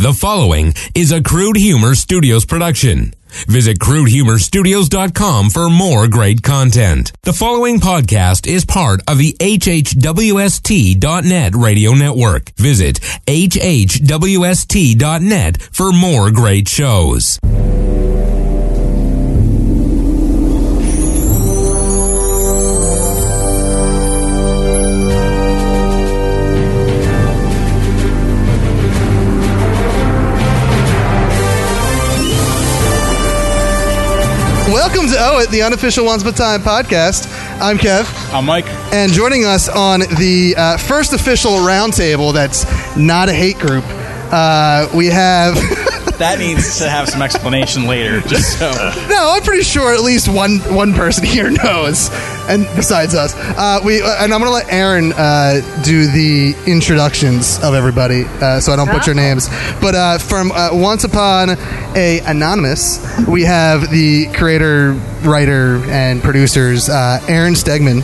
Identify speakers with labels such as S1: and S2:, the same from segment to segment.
S1: The following is a Crude Humor Studios production. Visit crudehumorstudios.com for more great content. The following podcast is part of the HHWST.net radio network. Visit HHWST.net for more great shows.
S2: Oh It, the unofficial Once Upon a Time podcast. I'm Kev,
S3: I'm Mike.
S2: and joining us on the uh, first official roundtable that's not a hate group, uh, we have.
S3: That needs to have some explanation later, just so.
S2: no, I'm pretty sure at least one one person here knows, and besides us, uh, we uh, and I'm gonna let Aaron uh, do the introductions of everybody, uh, so I don't butcher names. But uh, from uh, Once Upon a Anonymous, we have the creator, writer, and producers uh, Aaron Stegman.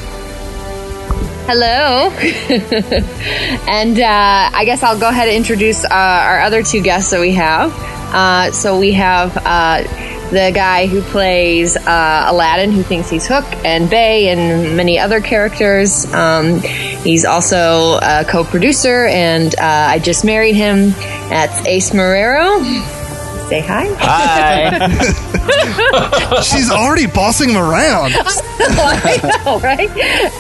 S4: Hello. and uh, I guess I'll go ahead and introduce uh, our other two guests that we have. Uh, so we have uh, the guy who plays uh, Aladdin, who thinks he's Hook, and Bay, and many other characters. Um, he's also a co producer, and uh, I just married him. That's Ace Marrero. Say hi.
S3: Hi.
S2: She's already bossing him around.
S4: I know, right?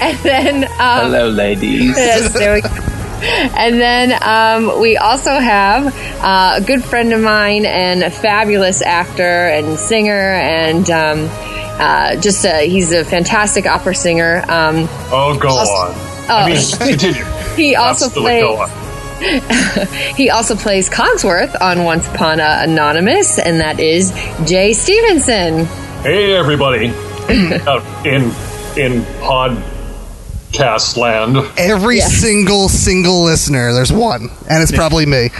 S4: And then. Um,
S3: Hello, ladies.
S4: Yes, there we go. And then um, we also have uh, a good friend of mine and a fabulous actor and singer, and um, uh, just a, he's a fantastic opera singer. Um,
S5: Oh, go
S4: Also-
S5: on.
S4: oh.
S5: I mean, continue.
S4: he also plays. He also plays Cogsworth on Once Upon a Anonymous, and that is Jay Stevenson.
S5: Hey, everybody. Out in in podcast land.
S2: Every
S4: Yes.
S2: single single listener, there's one, and it's probably me.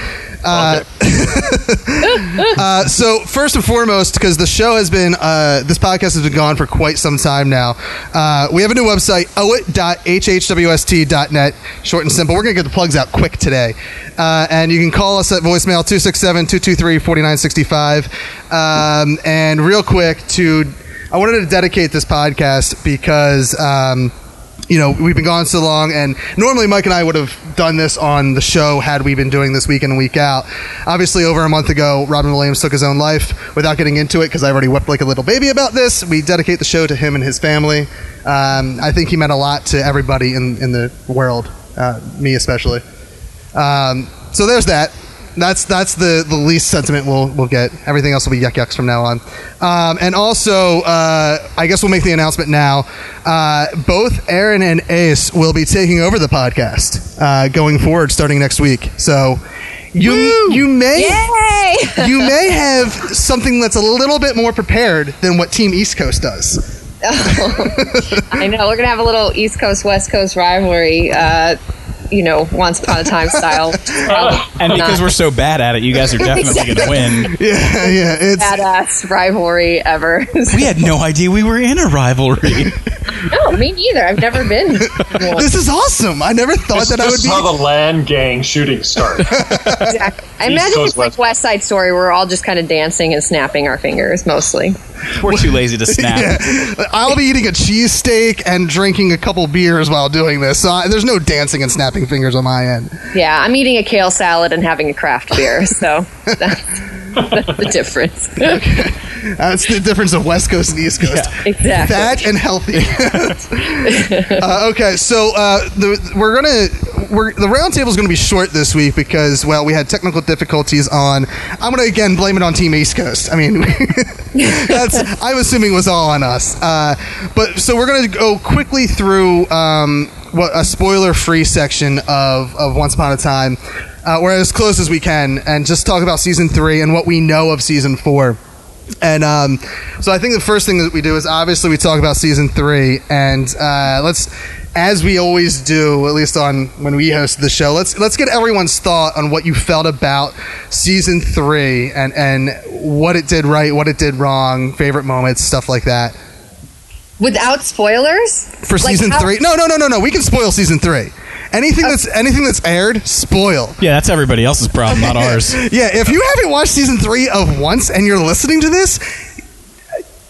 S2: Uh, uh, so first and foremost, because the show has been, uh, this podcast has been gone for quite some time now. Uh, we have a new website, oit.hhwst.net, short and simple. We're gonna get the plugs out quick today, uh, and you can call us at voicemail 267-223-4965. Um, and real quick, to I wanted to dedicate this podcast because. Um, you know, we've been gone so long, and normally Mike and I would have done this on the show had we been doing this week in and week out. Obviously, over a month ago, Robin Williams took his own life. Without getting into it, because I already wept like a little baby about this, we dedicate the show to him and his family. Um, I think he meant a lot to everybody in, in the world, uh, me especially. Um, so there's that. That's that's the, the least sentiment we'll we'll get. Everything else will be yuck yucks from now on. Um, and also, uh, I guess we'll make the announcement now. Uh, both Aaron and Ace will be taking over the podcast uh, going forward, starting next week. So you you may you may have something that's a little bit more prepared than what Team East Coast does.
S4: I know we're gonna have a little East Coast West Coast rivalry. You know, once upon a time style.
S3: And because we're so bad at it, you guys are definitely going to win.
S2: Yeah, yeah. It's
S4: badass rivalry ever.
S3: We had no idea we were in a rivalry.
S4: no, me neither. I've never been. Well,
S2: this is awesome. I never thought
S5: This,
S2: that I would
S5: this
S2: be.
S5: is how the land gang shooting started.
S4: exactly. I
S5: East
S4: imagine
S5: Coast,
S4: it's like
S5: West-
S4: West Side Story. We're all just kind of dancing and snapping our fingers, mostly.
S3: We're too lazy to snap.
S2: Yeah. I'll be eating a cheesesteak and drinking a couple beers while doing this. So I, there's no dancing and snapping fingers on my end.
S4: Yeah, I'm eating a kale salad and having a craft beer, so that's, that's the difference. okay.
S2: That's the difference of West Coast and East Coast.
S4: Exactly.
S2: Fat and healthy. uh, okay, so uh, the, we're gonna we're, the roundtable is gonna be short this week because well we had technical difficulties on. I'm gonna again blame it on Team East Coast. I mean, that's I'm assuming was all on us. Uh, but so we're gonna go quickly through um, what a spoiler free section of of Once Upon a Time. Uh, we're as close as we can, and just talk about season three and what we know of season four. And um, so I think the first thing that we do is obviously we talk about season three, and uh, let's, as we always do, at least on when we host the show, let's let's get everyone's thought on what you felt about season three and and what it did right, what it did wrong, favorite moments, stuff like that.
S4: Without spoilers?
S2: For
S4: Like
S2: season
S4: how-
S2: three, no, no, no, no, no. We can spoil season three, anything that's anything that's aired, spoil.
S3: Yeah, that's everybody else's problem, not ours.
S2: Yeah, if you haven't watched season three of Once and you're listening to this,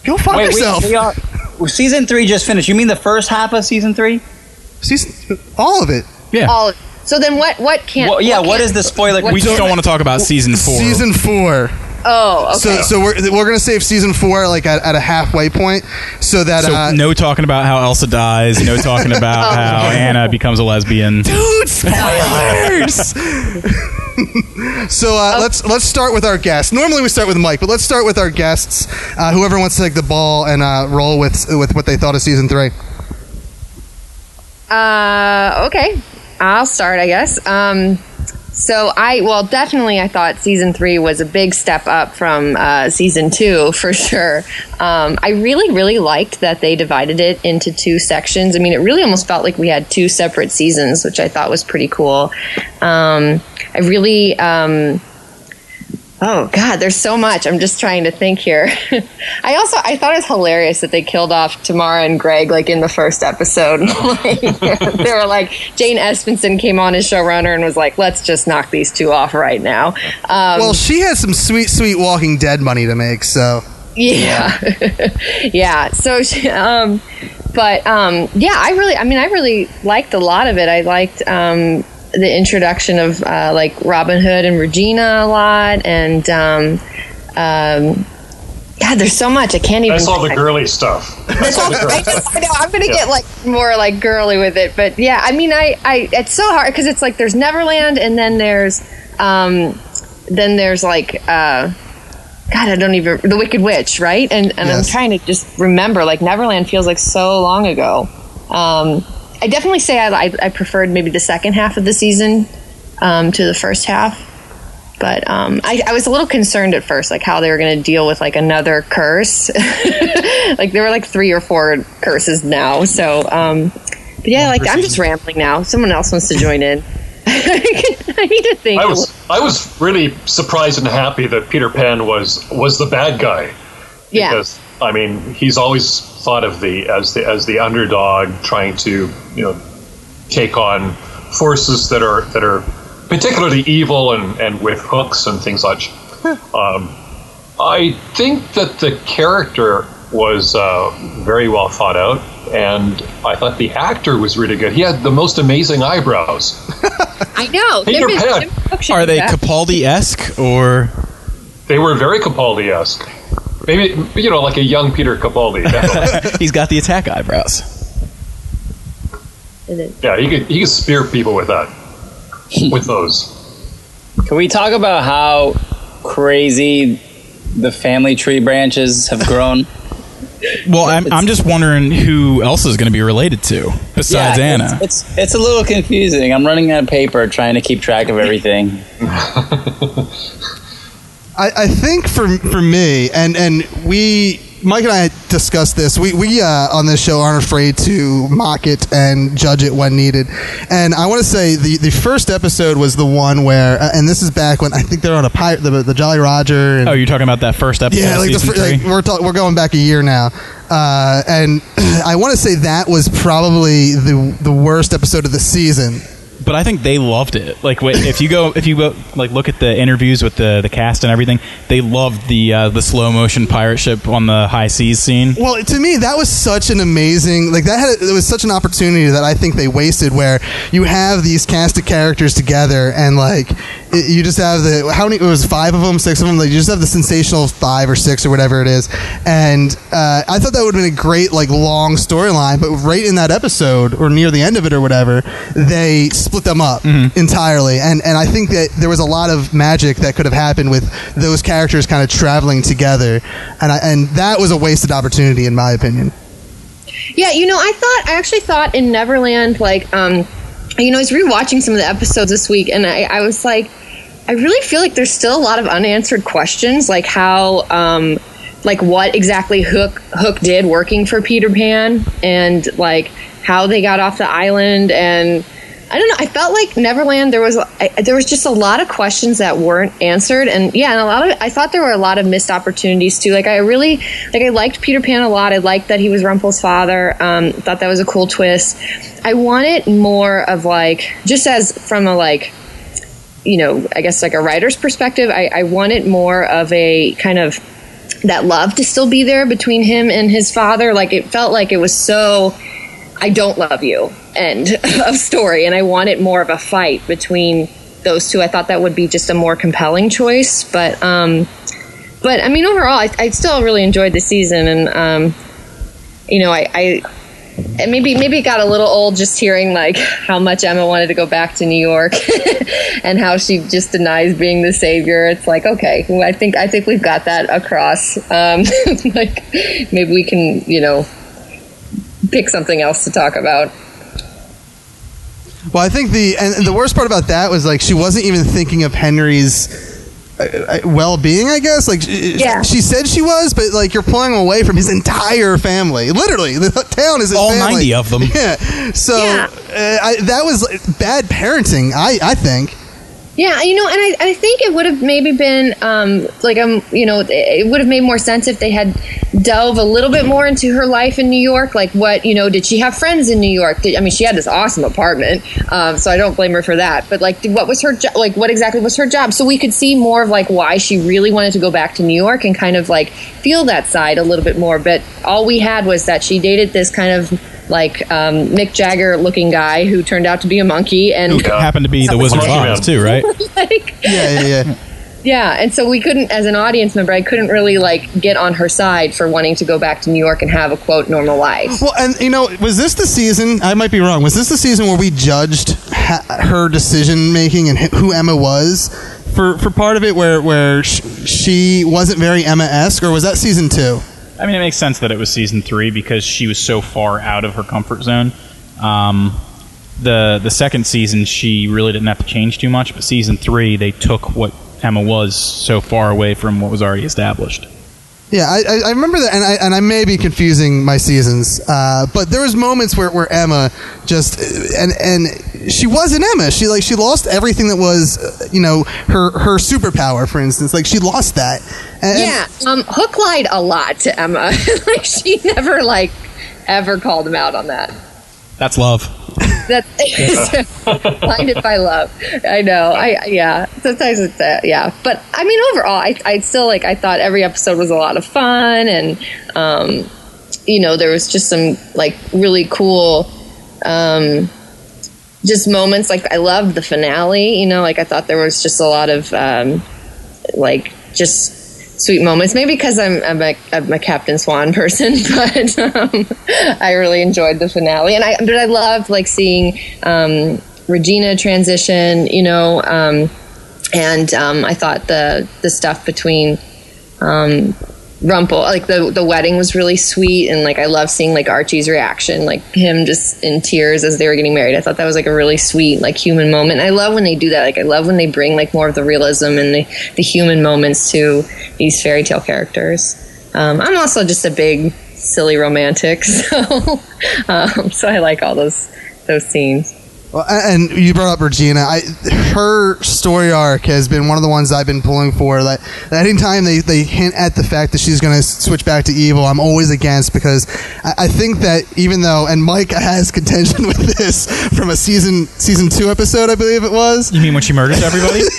S2: go fuck
S6: Wait, we,
S2: yourself.
S6: we are, season three just finished. You mean the first half of season three?
S2: Season, all of it.
S3: Yeah.
S4: All. Of it. So then, what? What can't?
S6: Well, yeah. What
S4: can't-
S6: is the spoiler?
S4: what
S3: we just don't want to talk about season four.
S2: Season four.
S4: Oh, okay.
S2: So, so we're we're gonna save season four like at, at a halfway point, so that
S3: So
S2: uh,
S3: no talking about how Elsa dies. No talking about how Anna becomes a lesbian.
S2: dude spoilers. so uh, let's let's start with our guests. Normally we start with Mike, but let's start with our guests. Uh, whoever wants to take the ball and uh, roll with with what they thought of season three.
S4: Uh, okay, I'll start, I guess. Um, so I, well, definitely, I thought season three was a big step up from uh, season two for sure. Um, I really, really liked that they divided it into two sections. I mean, it really almost felt like we had two separate seasons, which I thought was pretty cool. Um, I really. Um, Oh God, there's so much. I'm just trying to think here. I also I thought it was hilarious that they killed off Tamara and Greg like in the first episode. Like, they were like Jane Espenson came on as showrunner and was like, "Let's just knock these two off right now." Um,
S2: Well, she has some sweet sweet Walking Dead money to make, so
S4: yeah, yeah. So, she- um, but um, yeah, I really, I mean, I really liked a lot of it. I liked um, the introduction of uh, like Robin Hood and Regina a lot, and um, um, God, there's so much I can't even.
S5: That's all the girly stuff. That's all the girly
S4: I, just, I know I'm gonna
S5: Yeah.
S4: get like more like girly with it, but yeah, I mean, I, I it's so hard because it's like there's Neverland, and then there's, um, then there's like, uh, God, I don't even the Wicked Witch, right? And and I'm trying to just remember, like Neverland feels like so long ago. Um, I definitely say I, I, I preferred maybe the second half of the season um, to the first half. But um, I, I was a little concerned at first, like how they were going to deal with like another curse. like there were like three or four curses now. So, um, but yeah, like I'm just rambling now. Someone else wants to join in. I need to think.
S5: I
S4: a
S5: was I was really surprised and happy that Peter Pan was was the bad guy.
S4: yeah.
S5: Because I mean, he's always thought of the as the as the underdog trying to you know take on forces that are that are particularly evil and, and with hooks and things such. um, I think that the character was uh, very well thought out, and I thought the actor was really good. He had the most amazing eyebrows.
S4: I know.
S5: Peter Pan.
S4: him and Brooke should
S3: Are they. Capaldi esque or?
S5: They were very Capaldi-esque. Maybe you know, like a young Peter Capaldi.
S3: He's got the attack eyebrows.
S5: yeah, he could he could spear people with that, with those.
S6: Can we talk about how crazy the family tree branches have grown?
S3: Well, I'm, I'm just wondering who else is going to be related to besides
S6: Yeah,
S3: Anna.
S6: It's, it's it's a little confusing. I'm running out of paper trying to keep track of everything.
S2: I, I think for for me and and we Mike and I discussed this. We we uh, on this show aren't afraid to mock it and judge it when needed. And I want to say the the first episode was the one where, uh, and this is back when I think they're on a pirate, the, the Jolly Roger. And,
S3: oh, you're talking about that first episode?
S2: yeah, like, fir- like we're talk- we're going back a year now, uh, and I want to say that was probably the the worst episode of the season.
S3: But I think they loved it. Like if you go, if you go, like look at the interviews with the the cast and everything, they loved the uh, the slow motion pirate ship on the high seas scene.
S2: Well, to me, that was such an amazing like that had it was such an opportunity that I think they wasted. Where you have these cast of characters together, and like it, you just have the how many it was five of them, six of them. Like you just have the sensational five or six or whatever it is, and uh, I thought that would have been a great like long storyline. But right in that episode or near the end of it or whatever, they split them up entirely, and and I think that there was a lot of magic that could have happened with those characters kind of traveling together, and I, and that was a wasted opportunity in my opinion.
S4: Yeah, you know, I thought I actually thought in Neverland, like, um, you know, I was rewatching some of the episodes this week, and I, I was like, I really feel like there's still a lot of unanswered questions, like how, um, like what exactly Hook Hook did working for Peter Pan, and like how they got off the island, and I don't know. I felt like Neverland. There was I, there was just a lot of questions that weren't answered, and yeah, and a lot of I thought there were a lot of missed opportunities too. Like I really like I liked Peter Pan a lot. I liked that he was Rumple's father. Um, thought that was a cool twist. I wanted more of like just as from a like you know I guess like a writer's perspective. I, I wanted more of a kind of that love to still be there between him and his father. Like it felt like it was so I don't love you end of story, and I wanted more of a fight between those two. I thought that would be just a more compelling choice, but um, but I mean overall, I, I still really enjoyed the season, and um, you know, I. I and maybe maybe it got a little old just hearing like how much Emma wanted to go back to New York and how she just denies being the savior. It's like okay, I think I think we've got that across. Um, like maybe we can you know pick something else to talk about.
S2: Well, I think the and the worst part about that was like she wasn't even thinking of Henry's uh, uh, well-being. I guess like
S4: Yeah.
S2: she said she was, but like you're pulling him away from his entire family. Literally, the town is his
S3: All
S2: family.
S3: 90 of them.
S2: Yeah. So
S4: Yeah.
S2: Uh, I, that was like, bad parenting. I I think.
S4: Yeah, you know, and I, I think it would have maybe been um, like um, you know, it- would have made more sense if they had delve a little bit more into her life in New York. Like, what you know, did she have friends in New York? Did, I mean, she had this awesome apartment, um, so I don't blame her for that. But like, what was her jo- like? What exactly was her job? So we could see more of like why she really wanted to go back to New York and kind of like feel that side a little bit more. But all we had was that she dated this kind of like um, Mick Jagger looking guy who turned out to be a monkey and
S3: Who happened to be the Wizard of Oz too, right?
S4: like
S2: Yeah, yeah, yeah.
S4: yeah, and so we couldn't, as an audience member, I couldn't really like get on her side for wanting to go back to New York and have a quote normal life.
S2: Well, and you know, was this the season? I might be wrong. Was this the season where we judged ha- her decision making and who Emma was for for part of it, where where sh- she wasn't very Emma esque, or was that season two?
S3: I mean, it makes sense that it was season three because she was so far out of her comfort zone. Um, the the second season, she really didn't have to change too much, but season three, they took what Emma was so far away from what was already established.
S2: Yeah, I, I, I remember that, and I, and I may be confusing my seasons, uh, but there was moments where, where Emma just and and she wasn't Emma. She like she lost everything that was, uh, you know, her her superpower. For instance, like she lost that. And,
S4: Yeah, um, Hook lied a lot to Emma. like she never like ever called him out on that.
S3: That's love.
S4: That's blinded by love. I know. I yeah. Sometimes it's uh, yeah, but I mean overall, I I still like. I thought every episode was a lot of fun, and um, you know there was just some like really cool. Um, just moments like I loved the finale. You know, like I thought there was just a lot of um, like just sweet moments. Maybe because I'm, I'm, a, I'm a Captain Swan person, but um, I really enjoyed the finale, and I but I loved like seeing um, Regina transition. You know, um, and um, I thought the the stuff between. Um, Rumple, like the the wedding was really sweet, and like I love seeing like Archie's reaction, like him just in tears as they were getting married. I thought that was like a really sweet, like human moment. I love when they do that. Like I love when they bring like more of the realism and the the human moments to these fairy tale characters. Um, I'm also just a big silly romantic, so um, so I like all those those scenes.
S2: Well, and you brought up Regina. I, her story arc has been one of the ones I've been pulling for. That, that anytime they, they hint at the fact that she's going to switch back to evil, I'm always against because I, I think that even though, and Mike has contention with this from a season season two episode, I believe it was.
S3: You mean when she murders everybody?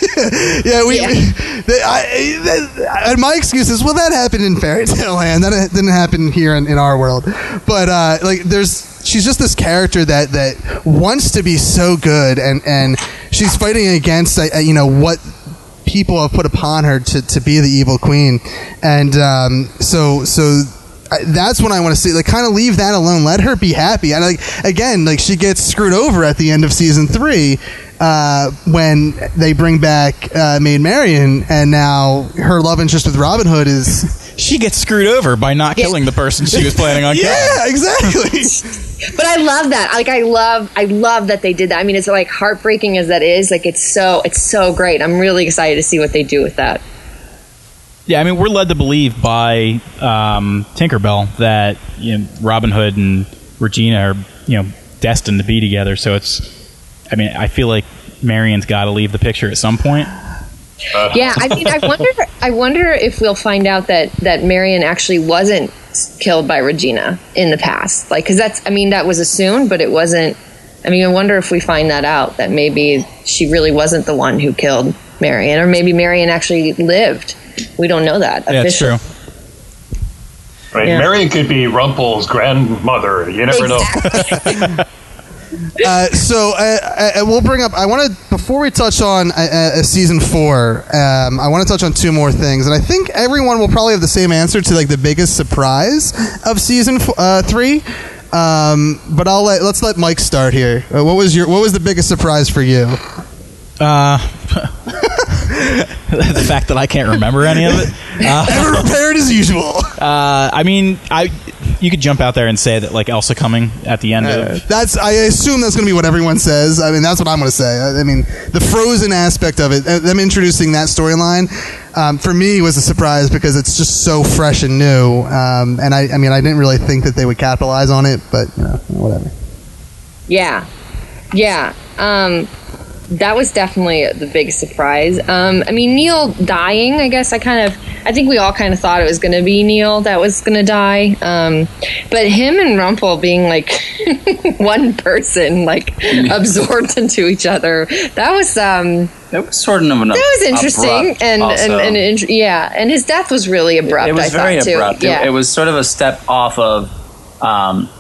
S2: Yeah, we.
S4: Yeah.
S2: the- I, that- and my excuse is, well, that happened in fairy tale land. That didn't happen here in, in our world. But uh, like, there's she's just this character that that wants to be so good, and and she's fighting against uh, you know what people have put upon her to, to be the evil queen, and um, so so. I, that's when I want to see, like, kind of leave that alone. Let her be happy. And like, again, like she gets screwed over at the end of season three, uh, when they bring back uh, Maid Marian, and now her love interest with Robin Hood is
S3: she gets screwed over by not killing the person she was planning on killing.
S2: yeah, exactly.
S4: But I love that. Like I love, I love that they did that. I mean, it's like heartbreaking as that is. Like it's so, it's so great. I'm really excited to see what they do with that.
S3: Yeah, I mean, we're led to believe by um, Tinkerbell that you know Robin Hood and Regina are you know destined to be together. So it's I mean, I feel like Marion's got to leave the picture at some point. Uh.
S4: Yeah, I mean, I wonder. I wonder if we'll find out that that Marion actually wasn't killed by Regina in the past. Like, because that's. I mean, that was assumed, but it wasn't. I mean, I wonder if we find that out that maybe she really wasn't the one who killed Marion, or maybe Marion actually lived. We don't know that.
S3: Yeah, it's
S4: officially.
S3: true.
S5: Right?
S4: Yeah.
S5: Marion could be Rumple's grandmother. You never know.
S2: Uh, so uh, uh, we'll bring up. I want to before we touch on uh, uh, season four. Um, I want to touch on two more things, and I think everyone will probably have the same answer to like the biggest surprise of season f- uh, three. Um, but I'll let let's let Mike start here. Uh, what was your what was the biggest surprise for you?
S3: Uh, the fact that I can't remember any of it.
S2: Ever prepared as usual.
S3: Uh, I mean, I you could jump out there and say that like Elsa coming at the end of
S2: That's I assume that's going to be what everyone says. I mean, that's what I'm going to say. I, I mean, the Frozen aspect of it, uh, them introducing that storyline, um, for me was a surprise because it's just so fresh and new. Um, and I, I mean, I didn't really think that they would capitalize on it, but you know, whatever.
S4: Yeah, yeah. Um, that was definitely the biggest surprise. Um, I mean, Neil dying. I guess I kind of, I think we all kind of thought it was going to be Neil that was going to die. Um, but him and Rumple being like one person, like absorbed into each other. That was um,
S6: It was sort of an
S4: that was interesting, and and, and int- yeah, and his death was really abrupt.
S6: it was
S4: I
S6: very
S4: thought too.
S6: abrupt. It-
S4: Yeah.
S6: It, was sort of a step off of um,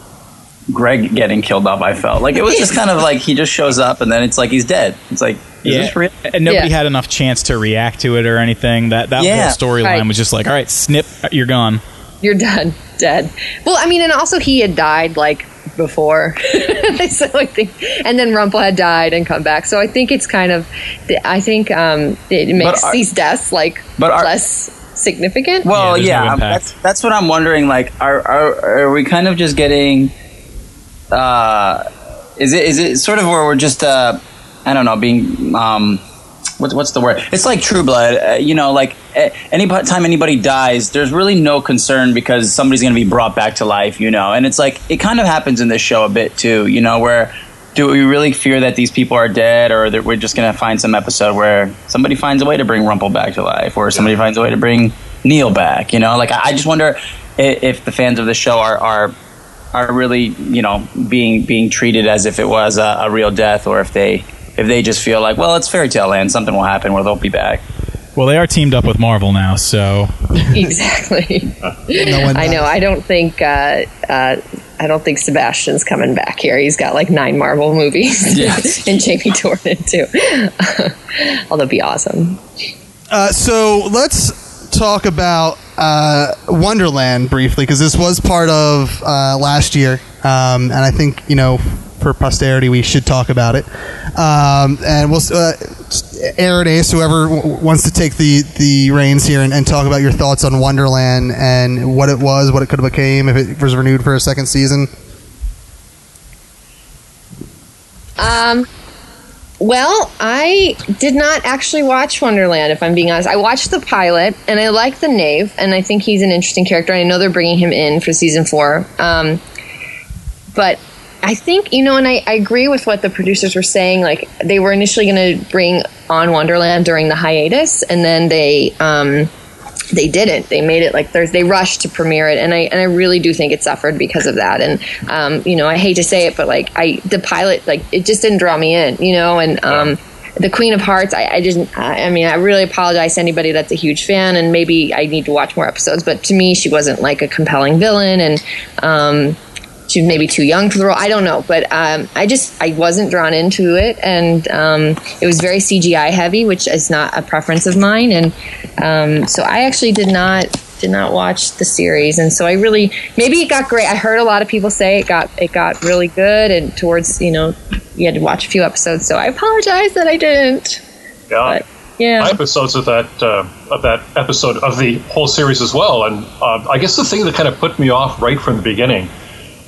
S6: Greg getting killed off. I felt like it was just kind of like he just shows up and then it's like he's dead. It's like
S3: yeah,
S6: this real?
S3: and nobody
S4: Yeah.
S3: had enough chance to react to it or anything. That that
S6: Yeah.
S3: whole storyline
S4: Right.
S3: was just like, all right, snip, you're gone.
S4: You're done, dead. Well, I mean, and also he had died like before, so I think, and then Rumple had died and come back. So I think it's kind of, I think um, it makes
S6: are-
S4: these deaths like
S6: but are-
S4: less significant.
S6: Well,
S3: there's no
S6: yeah, um,
S3: impact.
S6: that's that's what I'm wondering. Like, are are are we kind of just getting? Uh, is it is it sort of where we're just uh, I don't know, being um, what's what's the word? It's like True Blood. Uh, you know, like any time anybody dies, there's really no concern because somebody's going to be brought back to life. You know, and it's like it kind of happens in this show a bit too. You know, where do we really fear that these people are dead, or that we're just going to find some episode where somebody finds a way to bring Rumple back to life, or somebody finds a way to bring Neil back? You know, like I, I just wonder if, if the fans of the show are are are really you know being being treated as if it was a, a real death, or if they if they just feel like well, it's fairy tale land, something will happen where they'll be back.
S3: Well, they are teamed up with Marvel now, so
S4: exactly.
S2: No
S4: I know. I don't think. Uh, uh, I don't think Sebastian's coming back here. He's got like nine Marvel movies,
S6: Yes.
S4: and Jamie Dornan too. Although, it'd be awesome.
S2: Uh, so let's talk about uh, Wonderland briefly because this was part of uh, last year, um, and I think you know for posterity we should talk about it. Um, and we'll uh, Aaron Ace, whoever w- wants to take the the reins here and, and talk about your thoughts on Wonderland and what it was, what it could have became if it was renewed for a second season.
S4: Um, well, I did not actually watch Wonderland, if I'm being honest. I watched the pilot, and I like the Knave, and I think he's an interesting character. I know they're bringing him in for season four. Um, but I think, you know, and I, I agree with what the producers were saying. Like, they were initially going to bring on Wonderland during the hiatus, and then they. Um, they didn't. They made it like Thursday. They rushed to premiere it, and I and I really do think it suffered because of that. And um, you know, I hate to say it, but like I, the pilot, like it just didn't draw me in. You know, and um, the Queen of Hearts, I, I didn't. I, I mean, I really apologize to anybody that's a huge fan, and maybe I need to watch more episodes. But to me, she wasn't like a compelling villain, and um, she was maybe too young for the role. I don't know, but um, I just I wasn't drawn into it, and um, it was very CGI heavy, which is not a preference of mine, and um, so I actually did not did not watch the series, and so I really maybe it got great. I heard a lot of people say it got it got really good, and towards you know you had to watch a few episodes, so I apologize that I didn't.
S5: Yeah.
S4: But yeah,
S5: episodes of that uh, of that episode of the whole series as well. And uh, I guess the thing that kind of put me off right from the beginning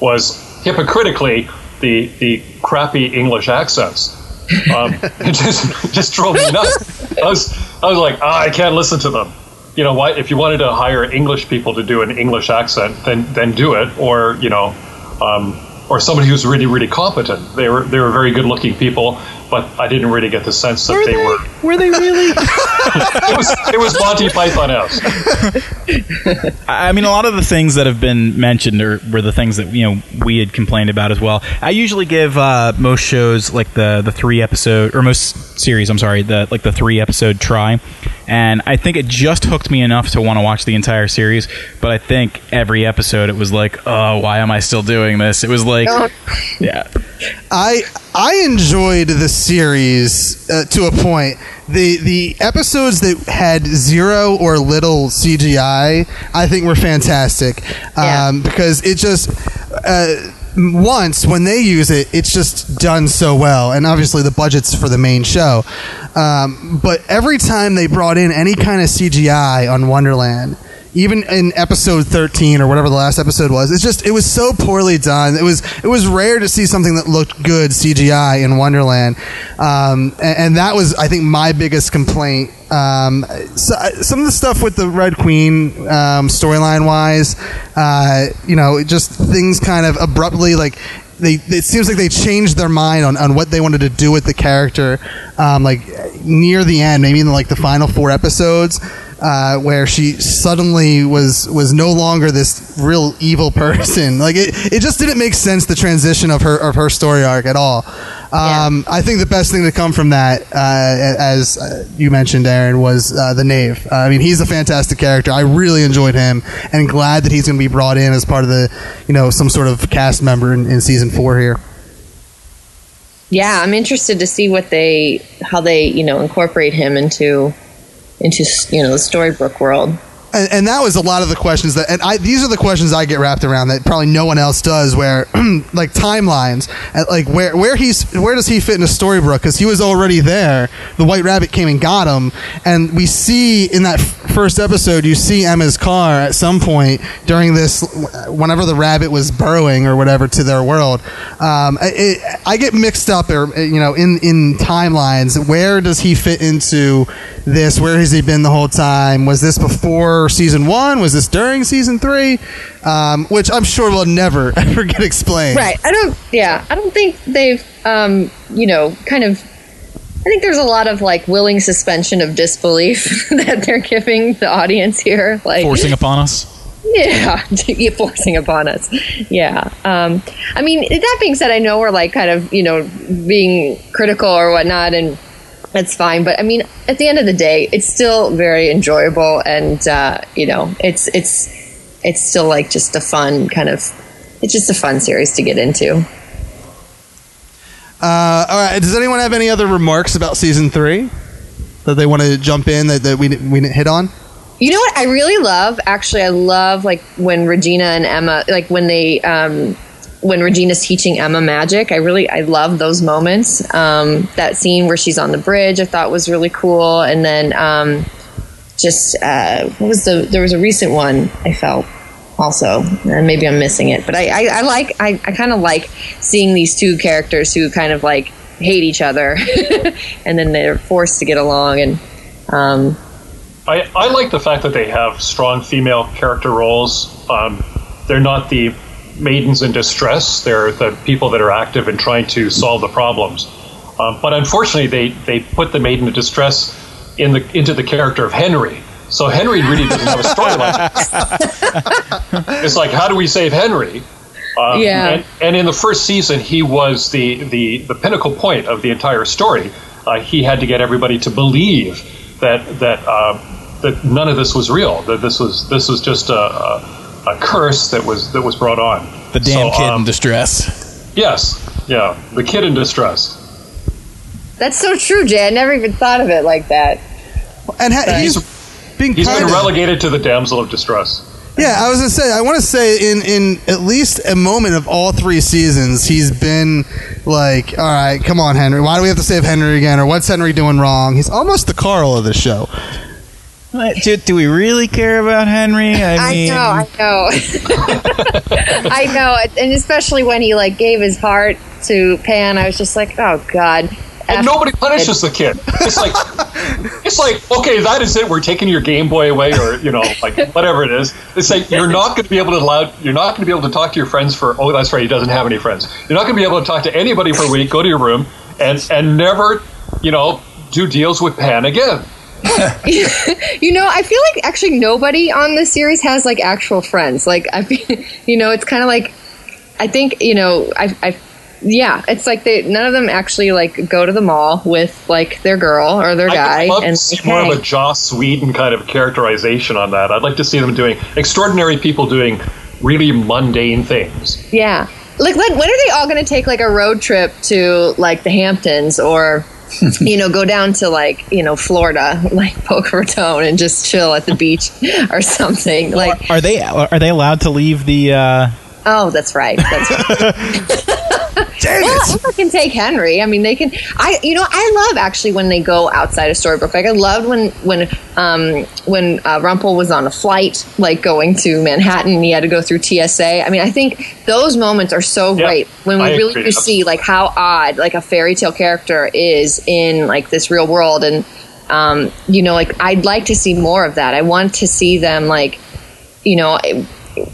S5: was hypocritically the the crappy English accents. Um, it just just drove me nuts. I was I was like, ah, I can't listen to them. You know, why? If you wanted to hire English people to do an English accent, then then do it. Or you know, um, or somebody who's really really competent. They were they were very good looking people, but I didn't really get the sense that they, were.
S3: Were they really?
S5: It was it was Monty Python esque.
S3: I mean, a lot of the things that have been mentioned are, were the things that you know we had complained about as well. I usually give uh, most shows like the the three episode or most series. I'm sorry, the like the three episode try, and I think it just hooked me enough to want to watch the entire series. But I think every episode it was like, oh, why am I still doing this? It was like, yeah,
S2: I I enjoyed the series uh, to a point. The the episodes that had zero or little CGI, I think were fantastic
S4: Yeah.
S2: um, because it just. Uh, once when they use it, it's just done so well, and obviously the budget's for the main show. Um, but every time they brought in any kind of CGI on Wonderland, even in episode 13 or whatever the last episode was it's just it was so poorly done. It was it was rare to see something that looked good cgi in wonderland. Um, and, and that was i think my biggest complaint um, so, some of the stuff with the red queen um, storyline wise uh, you know just things kind of abruptly like they, it seems like they changed their mind on, on what they wanted to do with the character um, like near the end maybe in like the final four episodes uh, where she suddenly was was no longer this real evil person. Like it, it just didn't make sense the transition of her of her story arc at all. Um, I think the best thing to come from that, uh, as uh, you mentioned, Aaron, was uh, the Knave. Uh, I mean, he's a fantastic character. I really enjoyed him, and glad that he's going to be brought in as part of the, you know, some sort of cast member in, in season four here.
S4: Yeah, I'm interested to see what they, how they, you know, incorporate him into, into you know the Storybrooke world.
S2: And, and that was a lot of the questions that and I these are the questions I get wrapped around that probably no one else does where like timelines like where where he's where does he fit into Storybrooke because he was already there. The White Rabbit came and got him. And we see in that f- first episode you see Emma's car at some point during this whenever the rabbit was burrowing or whatever to their world. Um, it, I get mixed up or you know in in timelines. Where does he fit into this? Where has he been the whole time? Was this before season one was this during season three um, which i'm sure will never ever get explained
S4: Right. I don't. Yeah. I don't think they've. Um. You know. Kind of. I think there's a lot of like willing suspension of disbelief that they're giving the audience here. Like
S3: forcing upon us.
S4: Yeah, you're forcing upon us. Yeah. Um, I mean, that being said, I know we're like kind of, you know, being critical or whatnot, and that's fine. But I mean, at the end of the day, it's still very enjoyable, and uh, you know, it's it's it's still like just a fun kind of. It's just a fun series to get into.
S2: uh, all right does anyone have any other remarks about season three that they want to jump in that, that we, we didn't hit on
S4: You know what I really love? Actually, I love like when Regina and Emma, like when they, um, when Regina's teaching Emma magic. I really, I love those moments. Um, that scene where she's on the bridge, I thought was really cool. And then, um, just uh, what was the? There was a recent one I felt also, and maybe I'm missing it. But I, I, I like, I, I kind of like seeing these two characters who kind of like hate each other, and then they're forced to get along and. Um,
S5: I, I like the fact that they have strong female character roles. Um, they're not the maidens in distress. They're the people that are active in trying to solve the problems. Um, but unfortunately, they, they put the maiden in distress in the into the character of Henry. So Henry really doesn't have a storyline. it's like, how do we save Henry? Um,
S4: Yeah.
S5: And, and in the first season, he was the, the, the pinnacle point of the entire story. Uh, he had to get everybody to believe that that uh, that none of this was real. That this was this was just a, a, a curse that was that was brought on.
S3: The damn
S5: So,
S3: kid
S5: um,
S3: in distress.
S5: Yes, yeah, the kid in distress.
S4: That's so true, Jay. I never even thought of it like that.
S2: and ha- he's being
S5: He's
S2: kind
S5: been
S2: of-
S5: relegated to the damsel of distress.
S2: Yeah, I was gonna say. I want to say in in at least a moment of all three seasons, he's been like, "All right, come on, Henry. Why do we have to save Henry again? Or what's Henry doing wrong?" He's almost the Carl of the show.
S3: Do, do we really care about Henry? I
S4: I
S3: mean,
S4: know, I know, I know, and especially when he like gave his heart to Pan, I was just like, oh god.
S5: and nobody punishes the kid. It's like it's like okay, that is it. We're taking your Game Boy away, or you know, like whatever it is. It's like you're not going to be able to allow. You're not going to be able to talk to your friends for. Oh, that's right. He doesn't have any friends. You're not going to be able to talk to anybody for a week. Go to your room and and never, you know, do deals with Pan again.
S4: you know, I feel like actually nobody on this series has like actual friends. Like I you know, it's kind of like I think you know, I, I yeah, it's like they none of them actually like go to the mall with like their girl or their guy.
S5: I'd love
S4: and
S5: to see more of a Joss Whedon kind of characterization on that. I'd like to see them doing extraordinary people doing really mundane things.
S4: yeah, like, like when are they all going to take like a road trip to like the Hamptons or? you know, go down to like you know Florida, like Boca Raton, and just chill at the beach or something. Like,
S3: Are they are they allowed to leave the? Uh,
S4: oh, that's right. That's right.
S2: Dang
S4: Well,
S2: it!
S4: can take Henry, I mean, they can. I, you know, I love actually when they go outside of Storybrooke. Like, I loved when when um, when uh, Rumple was on a flight, like going to Manhattan, and he had to go through TSA. I mean, I think those moments are so
S5: Yeah,
S4: great when we
S5: I
S4: really do see like how odd like a fairy tale character is in like this real world, and um, you know, like I'd like to see more of that. I want to see them like, you know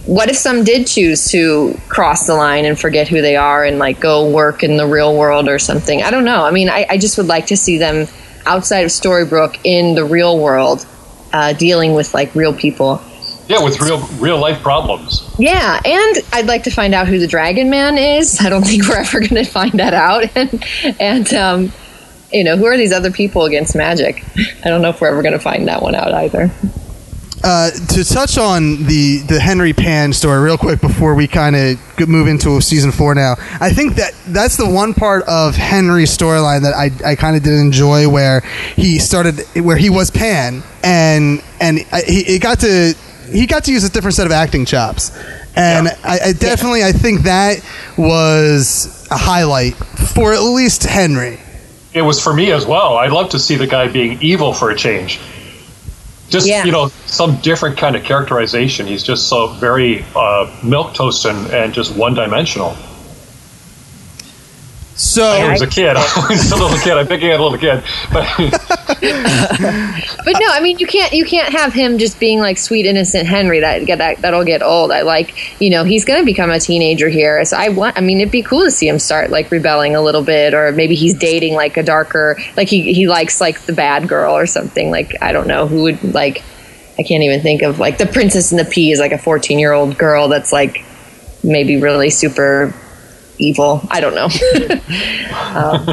S4: what if some did choose to cross the line and forget who they are and like go work in the real world or something? I don't know. I mean, I, I just would like to see them outside of Storybrooke in the real world, uh, dealing with like real people.
S5: Yeah, with real real life problems.
S4: Yeah, and I'd like to find out who the Dragon Man is. I don't think we're ever going to find that out. And and um, you know, who are these other people against magic? I don't know if we're ever going to find that one out either.
S2: Uh, to touch on the the Henry Pan story real quick before we kind of move into season four now, I think that that's the one part of Henry's storyline that I, I kind of did enjoy where he started where he was Pan and and he, he got to he got to use a different set of acting chops. And
S5: Yeah.
S2: I, I definitely I think that was a highlight for at least Henry.
S5: It was for me as well. I'd love to see the guy being evil for a change. Just
S4: Yeah.
S5: you know, some different kind of characterization. He's just so very uh, milk toast and, and just one dimensional.
S2: So
S5: I was a kid. I was a little kid. I'm picking at a little kid, but
S4: But no, I mean you can't you can't have him just being like sweet innocent Henry. That get that that'll get old. I like you know he's going to become a teenager here. So I want. I mean it'd be cool to see him start like rebelling a little bit, or maybe he's dating like a darker like he he likes like the bad girl or something. Like I don't know who would like. I can't even think of like the Princess and the Pea is like a fourteen year old girl that's like maybe really super evil. I don't know.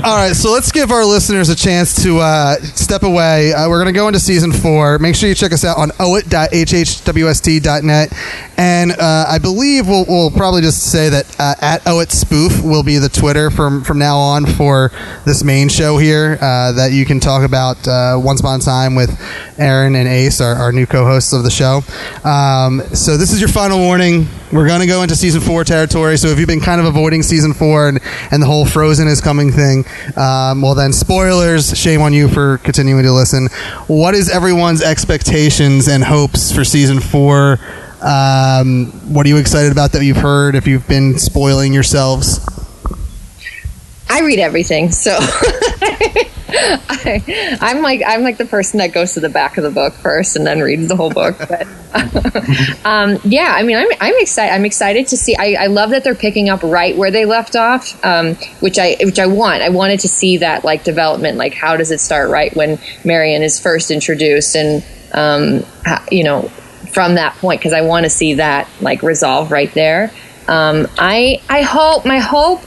S2: All right, so let's give our listeners a chance to uh, step away. Uh, we're going to go into season four. Make sure you check us out on oit.hhwst.net. And uh, I believe we'll, we'll probably just say that uh, at oit spoof will be the Twitter from, from now on for this main show here uh, that you can talk about uh, Once Upon a Time with Aaron and Ace, our, our new co hosts of the show. Um, so this is your final warning. We're going to go into season four territory. So if you've been kind of avoiding season four and, and the whole Frozen is coming thing, um, well, then spoilers. Shame on you for continuing to listen. What is everyone's expectations and hopes for season four? Um, what are you excited about that you've heard? If you've been spoiling yourselves,
S4: I read everything, so I, I'm like I'm like the person that goes to the back of the book first and then reads the whole book. But um, yeah, I mean, I'm I'm excited. I'm excited to see. I, I love that they're picking up right where they left off, um, which I which I want. I wanted to see that like development. Like, how does it start right when Marion is first introduced, and um, how, you know, from that point because I want to see that like resolve right there. Um, I I hope my hope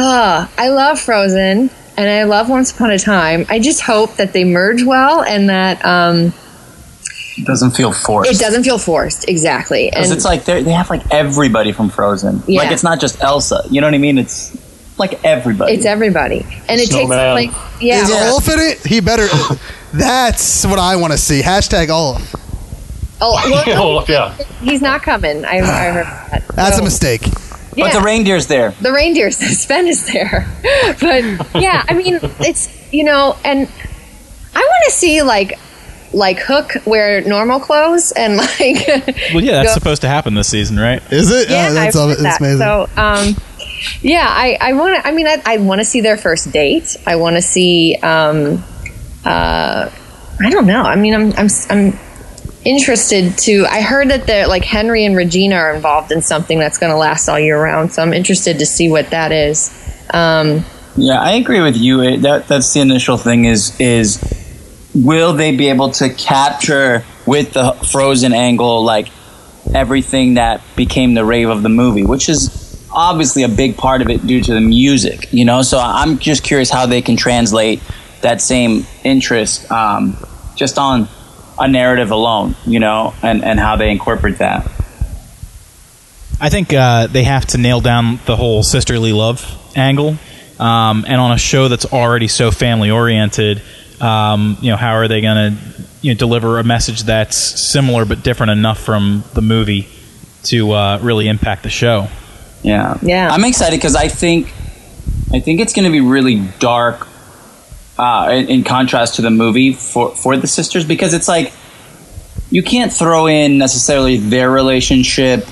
S4: Ah, I love Frozen and I love Once Upon a Time. I just hope that they merge well and that um,
S6: It doesn't feel forced.
S4: it doesn't feel forced. Exactly.
S6: Because
S4: And
S6: it's like they they have like everybody from Frozen.
S4: Yeah.
S6: Like it's not just Elsa. You know what I mean? It's like everybody.
S4: it's everybody, and it
S5: Snowman.
S4: takes like yeah.
S2: is Olaf in it? He better. That's what I want to see. Hashtag Olaf.
S4: Oh, well,
S5: well, yeah.
S4: he's not coming. I, I heard that.
S2: That's
S4: So,
S2: a mistake.
S6: But the reindeer's there.
S4: the reindeers Sven is there but yeah i mean it's you know and i want to see like like hook wear normal clothes and like
S3: well, yeah, that's
S4: go-
S3: supposed to happen this season, right?
S2: Is it?
S4: yeah
S2: oh, that's,
S4: I've
S2: all,
S4: heard
S2: that's
S4: that.
S2: amazing.
S4: so um yeah, I, I want to. I mean, I, I want to see their first date. I want to see. Um, uh, I don't know. I mean, I'm I'm I'm interested to. I heard that they're like Henry and Regina are involved in something that's going to last all year round. So I'm interested to see what that is. Um,
S6: Yeah, I agree with you. That that's the initial thing. Is is will they be able to capture with the Frozen angle like everything that became the rave of the movie, which is obviously a big part of it due to the music. You know, so I'm just curious how they can translate that same interest um, just on a narrative alone. You know, and and how they incorporate that.
S3: I think uh, they have to nail down the whole sisterly love angle, um, and on a show that's already so family oriented, um, you know, how are they going to you know deliver a message that's similar but different enough from the movie to uh, really impact the show?
S6: Yeah,
S4: Yeah.
S6: I'm excited because I think I think it's going to be really dark uh, in, in contrast to the movie for for the sisters because it's like you can't throw in necessarily their relationship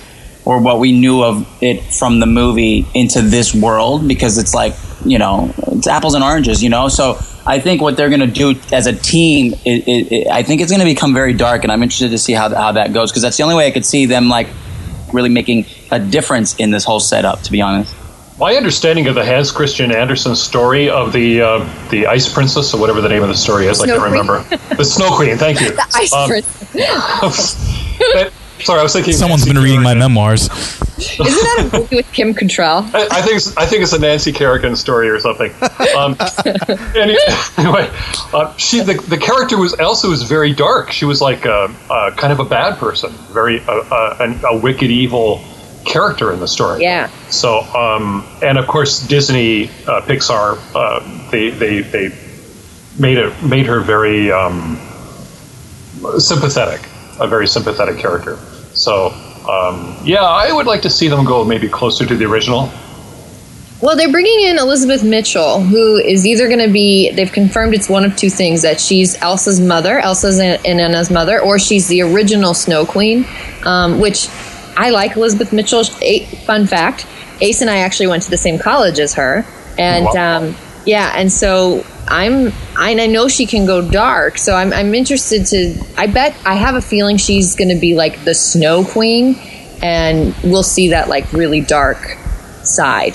S6: or what we knew of it from the movie into this world because it's like you know it's apples and oranges you know? So i think what they're going to do as a team it, it, it, i think it's going to become very dark and i'm interested to see how, how that goes because that's the only way i could see them like really making a difference in this whole setup to be honest
S5: My understanding of the Hans Christian Andersen story of the uh, the Ice Princess or whatever the name of the story is, I can't
S4: Queen.
S5: remember. the Snow Queen. Thank you.
S4: the ice
S5: Um,
S4: prince.
S5: that- sorry, I was thinking.
S3: Someone's
S5: Nancy
S3: been reading my memoirs.
S4: Isn't that a movie with Kim Cattrall?
S5: I, I think it's, I think it's a Nancy Kerrigan story or something. Um, anyway, uh, she the, the character was Elsa was very dark. She was like a, a kind of a bad person, very an, a wicked, evil character in the story.
S4: Yeah.
S5: So, um, and of course, Disney, uh, Pixar, uh, they, they they made it made her very um, sympathetic, a very sympathetic character. So, um, yeah, I would like to see them go maybe closer to the original.
S4: Well, they're bringing in Elizabeth Mitchell, who is either going to be, they've confirmed it's one of two things that she's Elsa's mother, Elsa's and Anna's mother, or she's the original Snow Queen, um, which I like Elizabeth Mitchell. A, fun fact Ace and I actually went to the same college as her. And
S5: Wow.
S4: um, yeah, and so I'm, I, and I know she can go dark, so I'm, I'm interested to, I bet, I have a feeling she's going to be like the Snow Queen, and we'll see that like really dark side.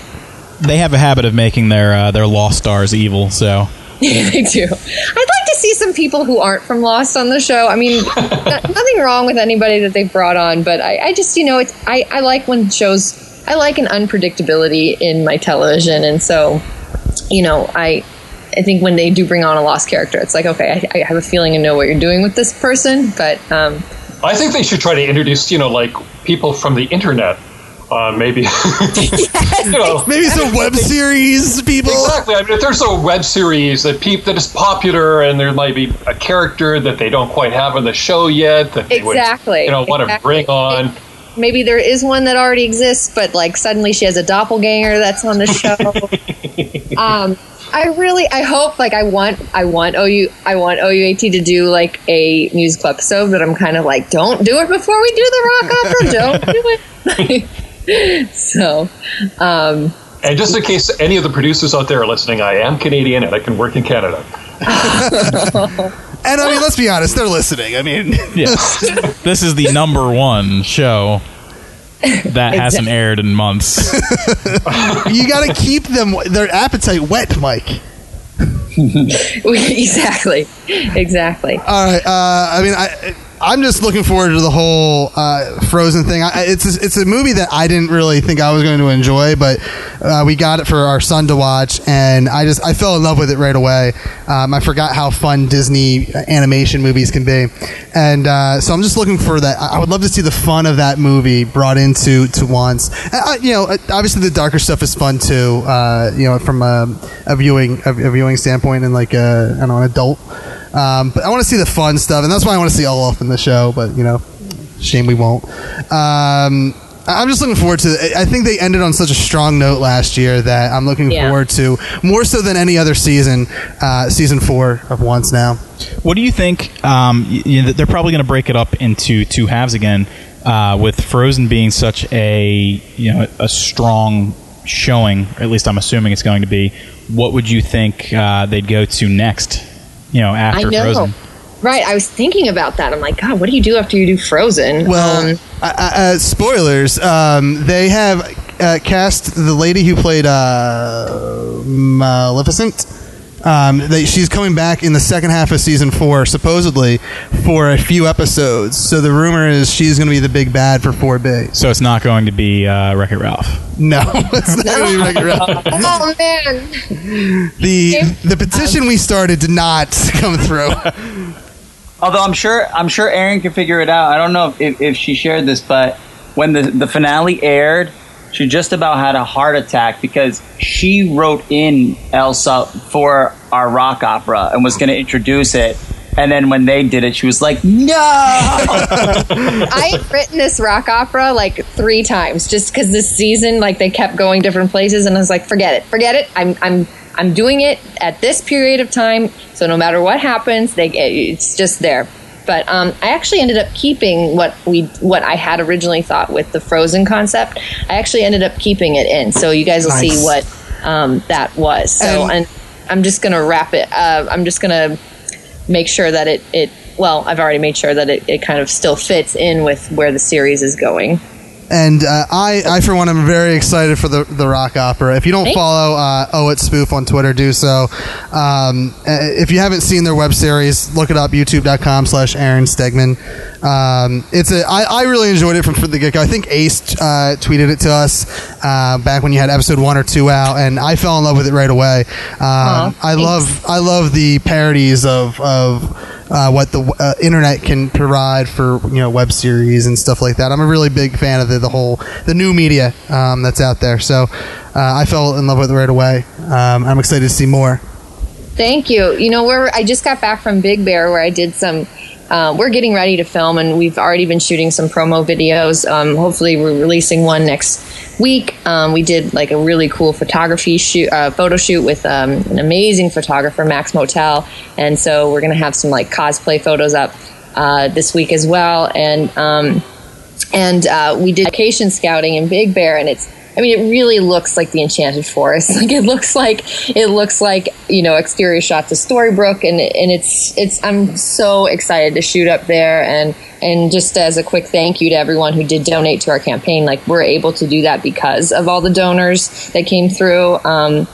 S3: They have a habit of making their uh, their lost stars evil. So
S4: Yeah, they do. I'd like to see some people who aren't from Lost on the show. I mean, no- nothing wrong with anybody that they've brought on, but I, I just, you know, it's I, I like when shows. I like an unpredictability in my television, and so, you know, I. I think when they do bring on a lost character, it's like, okay, I, I have a feeling and know what you're doing with this person, but um,
S5: I think they should try to introduce, you know, like people from the internet. Uh, maybe, you know,
S2: Maybe some web series people.
S5: exactly. I mean, if there's a web series that peop- that is popular, and there might be a character that they don't quite have on the show yet, that they
S4: Exactly,
S5: would, you know, want to bring on.
S4: maybe there is one that already exists, but like suddenly she has a doppelganger that's on the show. um, I really, I hope, like, I want, I want OU, I want OUAT to do like a musical episode, but I'm kind of like, don't do it before we do the rock opera. Don't do it. so, um,
S5: And just in case any of the producers out there are listening, I am Canadian and I can work in Canada.
S2: And I mean, let's be honest, they're listening. I mean,
S3: yeah, this is the number one show that hasn't aired in months.
S2: you got to keep them their appetite wet, Mike.
S4: exactly, exactly.
S2: All right. Uh, I mean, I I'm just looking forward to the whole uh, Frozen thing. I, it's a, it's a movie that I didn't really think I was going to enjoy, but uh, we got it for our son to watch, and I just I fell in love with it right away. Um, I forgot how fun Disney animation movies can be, and uh, so I'm just looking for that. I would love to see the fun of that movie brought into to once. Uh, you know, obviously the darker stuff is fun too. Uh, you know, from a, a viewing a, a viewing standpoint and like a I don't know an adult. Um, but I want to see the fun stuff, and that's why I want to see Olaf in the show. But you know, shame we won't. Um, I- I'm just looking forward to. I think they ended on such a strong note last year that I'm looking
S4: Yeah.
S2: forward to more so than any other season. Uh, season four of Once now.
S3: What do you think? Um, you know, they're probably going to break it up into two halves again, uh, with Frozen being such a you know a strong showing, at least I'm assuming it's going to be, what would you think uh, they'd go to next? You know, after
S4: I know.
S3: Frozen.
S4: Right, I was thinking about that. I'm like, God, what do you do after you do Frozen?
S2: Well,
S4: Um,
S2: uh, uh, spoilers. Um, they have uh, cast the lady who played uh, Maleficent. Um, they, she's coming back in the second half of season four, supposedly for a few episodes. So the rumor is she's going to be the big bad for 4B.
S3: So it's not going to be uh, Wreck It Ralph.
S2: No, it's not going to be Wreck-It Ralph.
S4: oh man,
S2: The the petition we started did not come through.
S6: Although I'm sure I'm sure Aaron can figure it out. I don't know if, if, if she shared this, but when the, the finale aired, she just about had a heart attack because she wrote in Elsa for our rock opera and was going to introduce it. And then when they did it, she was like, "No!"
S4: I've written this rock opera like three times just because this season, like they kept going different places, and I was like, forget it, forget it. I'm, I'm, I'm doing it at this period of time, so no matter what happens, they, it's just there. But um, I actually ended up keeping what we, what I had originally thought with the Frozen concept. I actually ended up keeping it in, so you guys will
S2: Nice.
S4: see what um, that was. So,
S2: And-
S4: and I'm just gonna wrap it. Uh, I'm just gonna make sure that it, it well i've already made sure that it, it kind of still fits in with where the series is going
S2: And uh, I, I, for one, am very excited for the, the rock opera. If you don't
S4: Thanks.
S2: follow uh, Oh It's Spoof on Twitter, do so. Um, if you haven't seen their web series, look it up, youtube.com slash Aaron Stegman. Um, it's a, I, I really enjoyed it from, from the get go. I think Ace uh, tweeted it to us uh, back when you had episode one or two out, and I fell in love with it right away. Um, I love I love the parodies of, of uh, what the uh, internet can provide for you know web series and stuff like that. I'm a really big fan of the, the whole the new media um, that's out there. So uh, I fell in love with it right away. Um, I'm excited to see more.
S4: thank you you know where i just got back from big bear where i did some uh, we're getting ready to film and we've already been shooting some promo videos. Um, hopefully we're releasing one next week. Um, we did like a really cool photography shoot uh, photo shoot with um, an amazing photographer max motel. And so we're to have some like cosplay photos up uh, this week as well. And um, and uh, we did location scouting in Big Bear, and it's. I mean, it really looks like the Enchanted Forest. Like it looks like it looks like you know exterior shots of Storybrooke, and and it's it's. I'm so excited to shoot up there, and and just as a quick thank you to everyone who did donate to our campaign. Like we're able to do that because of all the donors that came through. Um,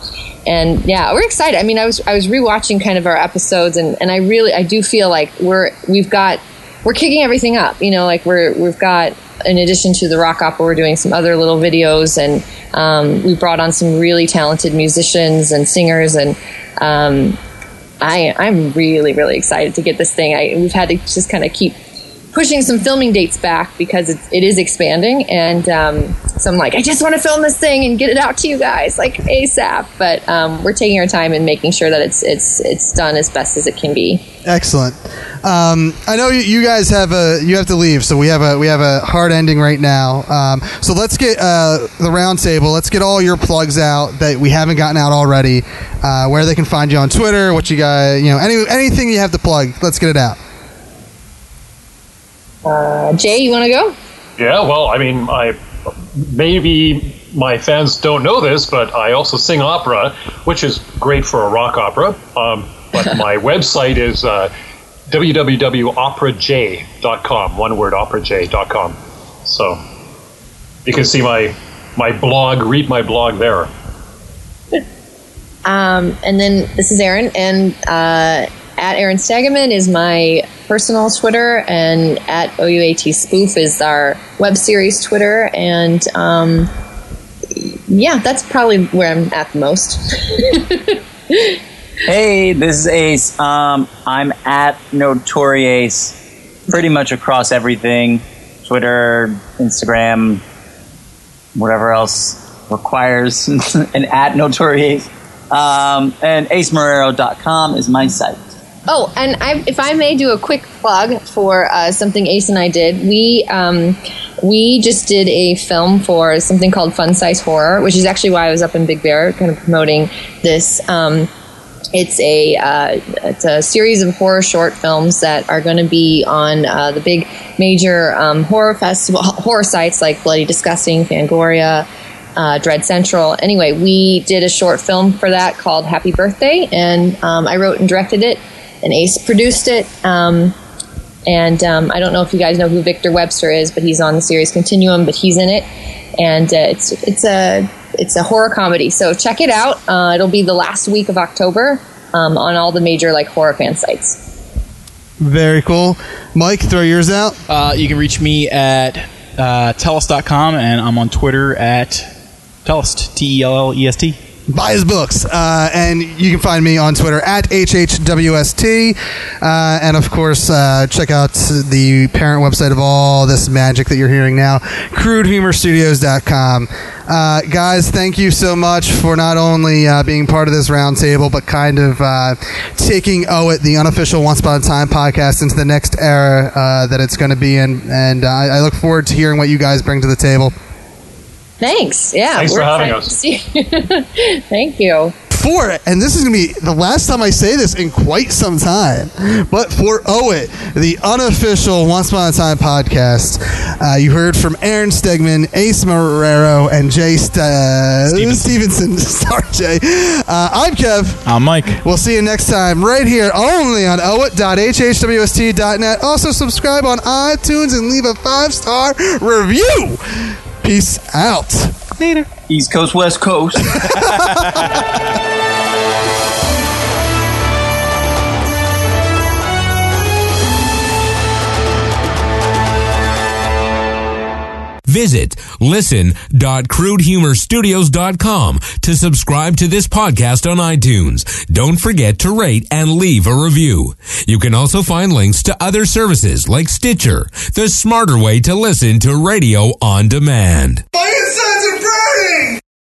S4: and yeah, we're excited. I mean, I was I was rewatching kind of our episodes, and and I really I do feel like we're we've got we're kicking everything up. You know, like we're we've got in addition to the rock opera, we're doing some other little videos, and um, we brought on some really talented musicians and singers, and um, I I'm really really excited to get this thing. I we've had to just kind of keep pushing some filming dates back because it, it is expanding, and um, so I'm like, I just want to film this thing and get it out to you guys like ASAP. But um, we're taking our time and making sure that it's it's it's done as best as it can be.
S2: Excellent. Um, I know you, you guys have a you have to leave, so we have a we have a hard ending right now. Um, so let's get uh, the round table. Let's get all your plugs out that we haven't gotten out already. Uh, where they can find you on Twitter, what you got, you know, any anything you have to plug. Let's get it out.
S4: Uh, Jay, you want to go?
S5: Yeah, well, I mean, I maybe my fans don't know this, but I also sing opera, which is great for a rock opera. Um, but my website is uh, www.operaj.com. One word, operaj.com. So you can see my my blog, read my blog there.
S4: Um, and then this is Aaron, and uh, at Aaron Stagaman is my personal Twitter, and at OUAT Spoof is our web series Twitter, and um, yeah, that's probably where I'm at the most.
S6: Hey, this is Ace. Um, I'm at Notoriace pretty much across everything Twitter, Instagram, whatever else requires an at Notoriace. Um, and acemarrero.com is my site.
S4: Oh, and I, if I may do a quick plug for uh, something Ace and I did, we um, we just did a film for something called Fun Size Horror, which is actually why I was up in Big Bear, kind of promoting this. Um, it's a uh, it's a series of horror short films that are going to be on uh, the big major um, horror festival horror sites like Bloody Disgusting, Fangoria. uh, Dread Central. Anyway, we did a short film for that called Happy Birthday, and um, I wrote and directed it, and Ace produced it. Um, and um, I don't know if you guys know who Victor Webster is, but he's on the series Continuum, but he's in it, and uh, it's it's a it's a horror comedy. So check it out. Uh, it'll be the last week of October um, on all the major like horror fan sites.
S2: Very cool. Mike, throw yours out.
S3: Uh, you can reach me at uh, tellest.com, and I'm on Twitter at Tellest, T E L L E S T.
S2: buy his books. Uh, and you can find me on Twitter at HHWST. Uh, and of course, uh, check out the parent website of all this magic that you're hearing now, crudehumorstudios.com. Uh, guys, thank you so much for not only uh, being part of this roundtable, but kind of uh, taking Oh It, the unofficial Once Upon a Time podcast, into the next era uh, that it's going to be in. And uh, I I look forward to hearing what you guys bring to the table.
S4: Thanks. Yeah.
S5: Thanks for having
S4: us. Thank you.
S2: for it, and this is going to be the last time I say this in quite some time, but for Owe It, the unofficial Once Upon a Time podcast, uh, you heard from Aaron Stegman, Ace Marrero, and Jay St- uh, Stevenson. Sorry, Jay. Uh, I'm Kev.
S3: I'm Mike.
S2: We'll see you next time right here only on owit.hhwst.net. Also, subscribe on iTunes and leave a five star review. Peace out. Later.
S6: East Coast, West Coast.
S1: Visit listen.crudehumorstudios.com to subscribe to this podcast on iTunes. Don't forget to rate and leave a review. You can also find links to other services like Stitcher, the smarter way to listen to radio on demand.
S2: Bye.